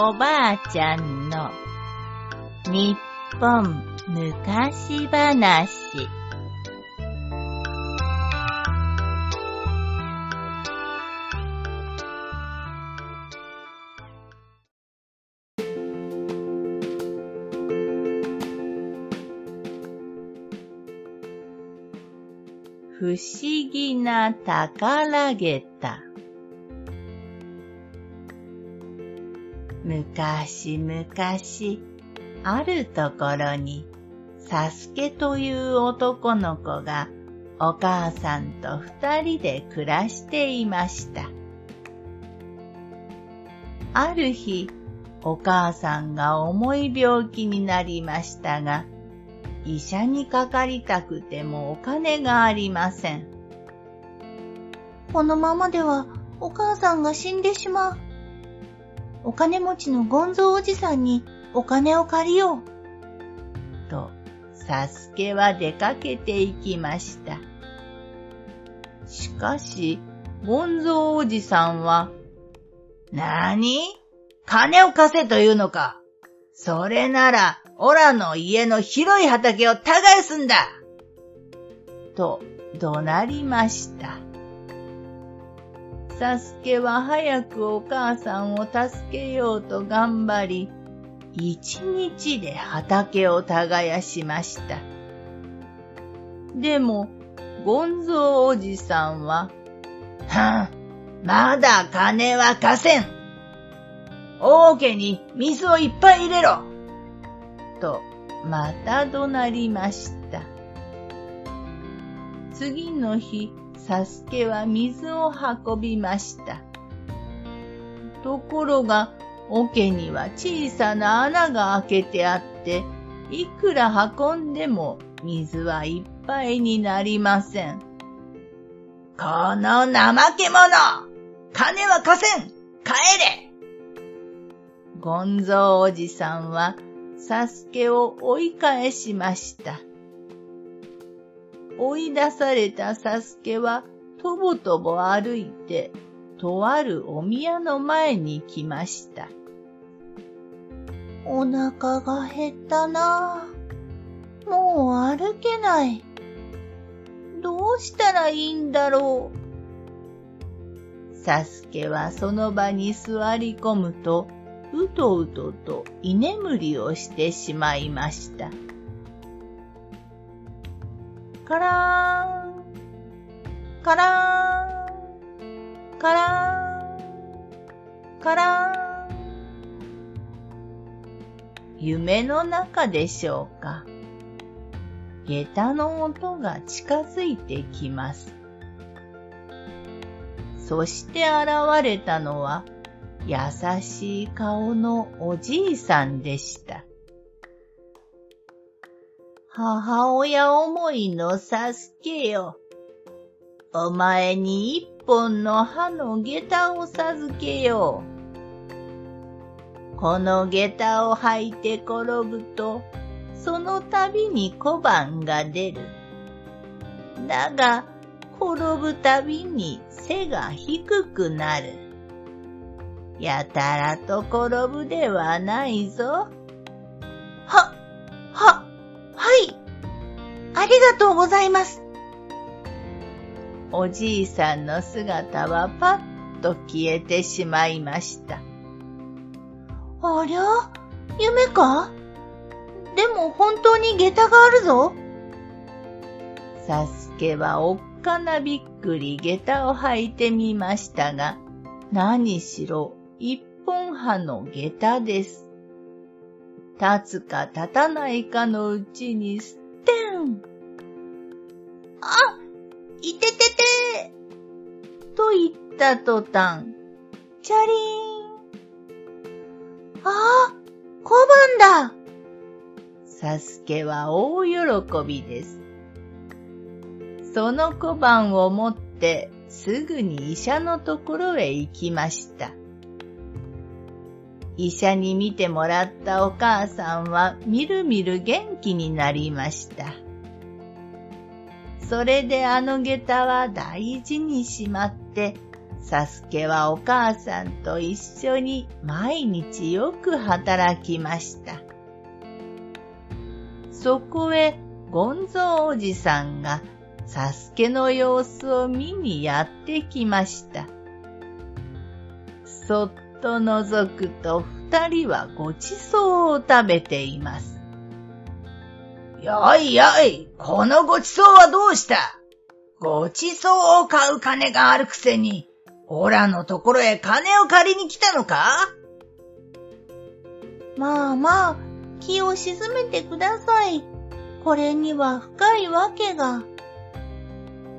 おばあちゃんの日本昔話。不思議な宝げた。むかしむかし、あるところに、サスケという男の子がお母さんと二人で暮らしていました。ある日、お母さんが重い病気になりましたが、医者にかかりたくてもお金がありません。このままではお母さんが死んでしまう。お金持ちのゴンゾーおじさんにお金を借りよう。と、サスケは出かけていきました。しかし、ゴンゾーおじさんは、なに金を貸せというのかそれなら、オラの家の広い畑を耕すんだと怒鳴りました。サスケは早くお母さんを助けようと頑張り、一日で畑を耕しました。でも、ゴンゾーおじさんは、はん、まだ金は貸せん。王家に水をいっぱい入れろ。と、また怒鳴りました。次の日、サスケは水を運びました。ところが、桶には小さな穴が開けてあって、いくら運んでも水はいっぱいになりません。この怠け者金は貸せん帰れゴンゾーおじさんはサスケを追い返しました。追い出されたサスケはとぼとぼ歩いて、とあるお宮の前に来ました。お腹が減ったなもう歩けない。どうしたらいいんだろう。サスケはその場に座り込むと、うとうとと居眠りをしてしまいました。カラーン、カラーン、カラーン、カラーン。夢の中でしょうか。下駄の音が近づいてきます。そして現れたのは、優しい顔のおじいさんでした。母親思いのサスケよ。お前に一本の歯の下駄を授けよう。この下駄を履いて転ぶと、その度に小判が出る。だが、転ぶたびに背が低くなる。やたらと転ぶではないぞ。りがとうございます。おじいさんの姿はパッと消えてしまいました。ありゃ？夢か？でも本当に下駄があるぞ。サスケはおっかなびっくり下駄を履いてみましたが、何しろ一本歯の下駄です。立つか立たないかのうちにステンあいてててと言った途端、チャリーンああ小判だサスケは大喜びです。その小判を持ってすぐに医者のところへ行きました。医者に見てもらったお母さんはみるみる元気になりました。それであの下駄は大事にしまってサスケはお母さんと一緒に毎日よく働きました。そこへゴンゾーおじさんがサスケの様子を見にやってきました。そっと覗くと二人はごちそうを食べています。やいやい、このごちそうはどうした？ごちそうを買う金があるくせに、オラのところへ金を借りに来たのか？まあまあ、気を沈めてください。これには深いわけが。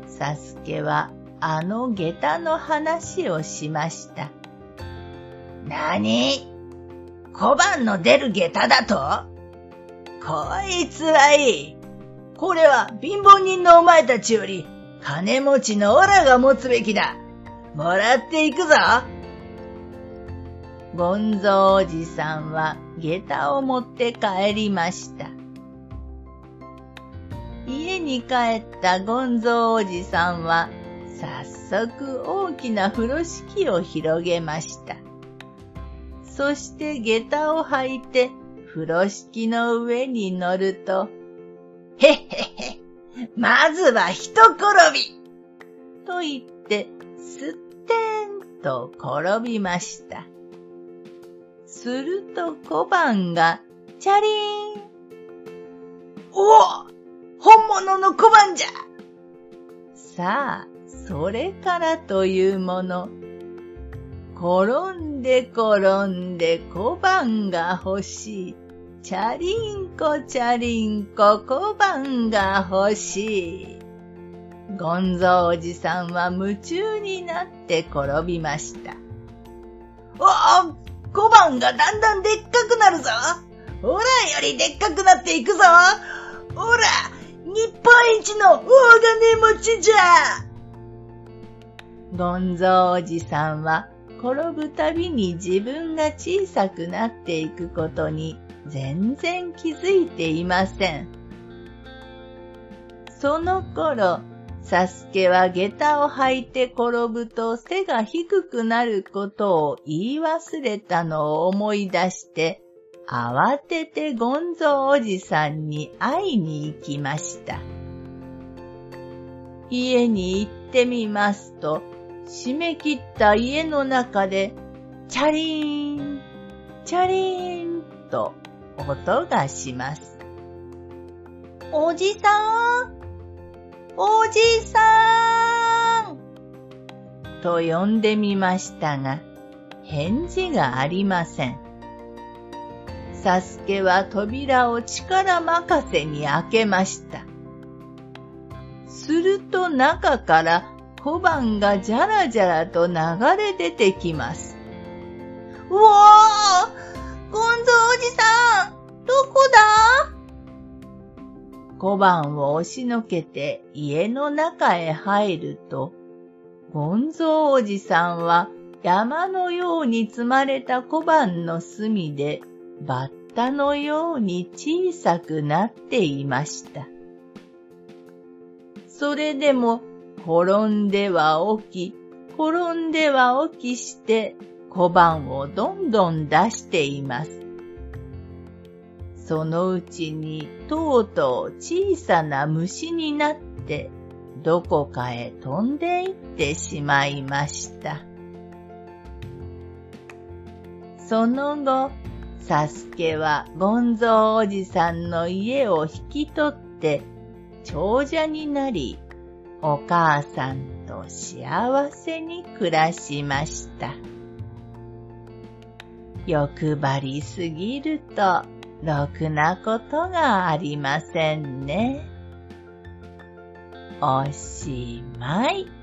サスケはあの下駄の話をしました。なに小判の出る下駄だと？こいつはいい。これは貧乏人のお前たちより金持ちのオラが持つべきだ。もらっていくぞ。ゴンゾおじさんは下駄を持って帰りました。家に帰ったゴンゾおじさんは早速大きな風呂敷を広げました。そして下駄を履いて風呂敷の上に乗ると、へっへっへ、まずは一転びと言って、すってんと転びました。すると小判が、チャリーン。おお本物の小判じゃさあ、それからというもの。転んで転んで小判が欲しい。チャリンコチャリンコ小判が欲しい。ゴンゾおじさんは夢中になって転びました。おお小判がだんだんでっかくなるぞオラよりでっかくなっていくぞオラ日本一の大金持ちじゃゴンゾおじさんは転ぶたびに自分が小さくなっていくことに全然気づいていません。その頃、サスケは下駄を履いて転ぶと背が低くなることを言い忘れたのを思い出して、慌ててゴンゾおじさんに会いに行きました。家に行ってみますと、締め切った家の中で、チャリーン、チャリーンと音がします。おじさんおじさんと呼んでみましたが、返事がありません。サスケは扉を力任せに開けました。すると中から小判がじゃらじゃらと流れ出てきます。うわーゴンゾおじさんどこだ？小判を押しのけて家の中へ入ると、ゴンゾおじさんは山のように積まれた小判の隅でバッタのように小さくなっていました。それでも転んでは起き、転んでは起きして小判をどんどん出しています。そのうちにとうとう小さな虫になってどこかへ飛んでいってしまいました。その後、サスケはゴンゾーおじさんの家を引き取って長者になり、お母さんと幸せに暮らしました。欲張りすぎるとろくなことがありませんね。おしまい。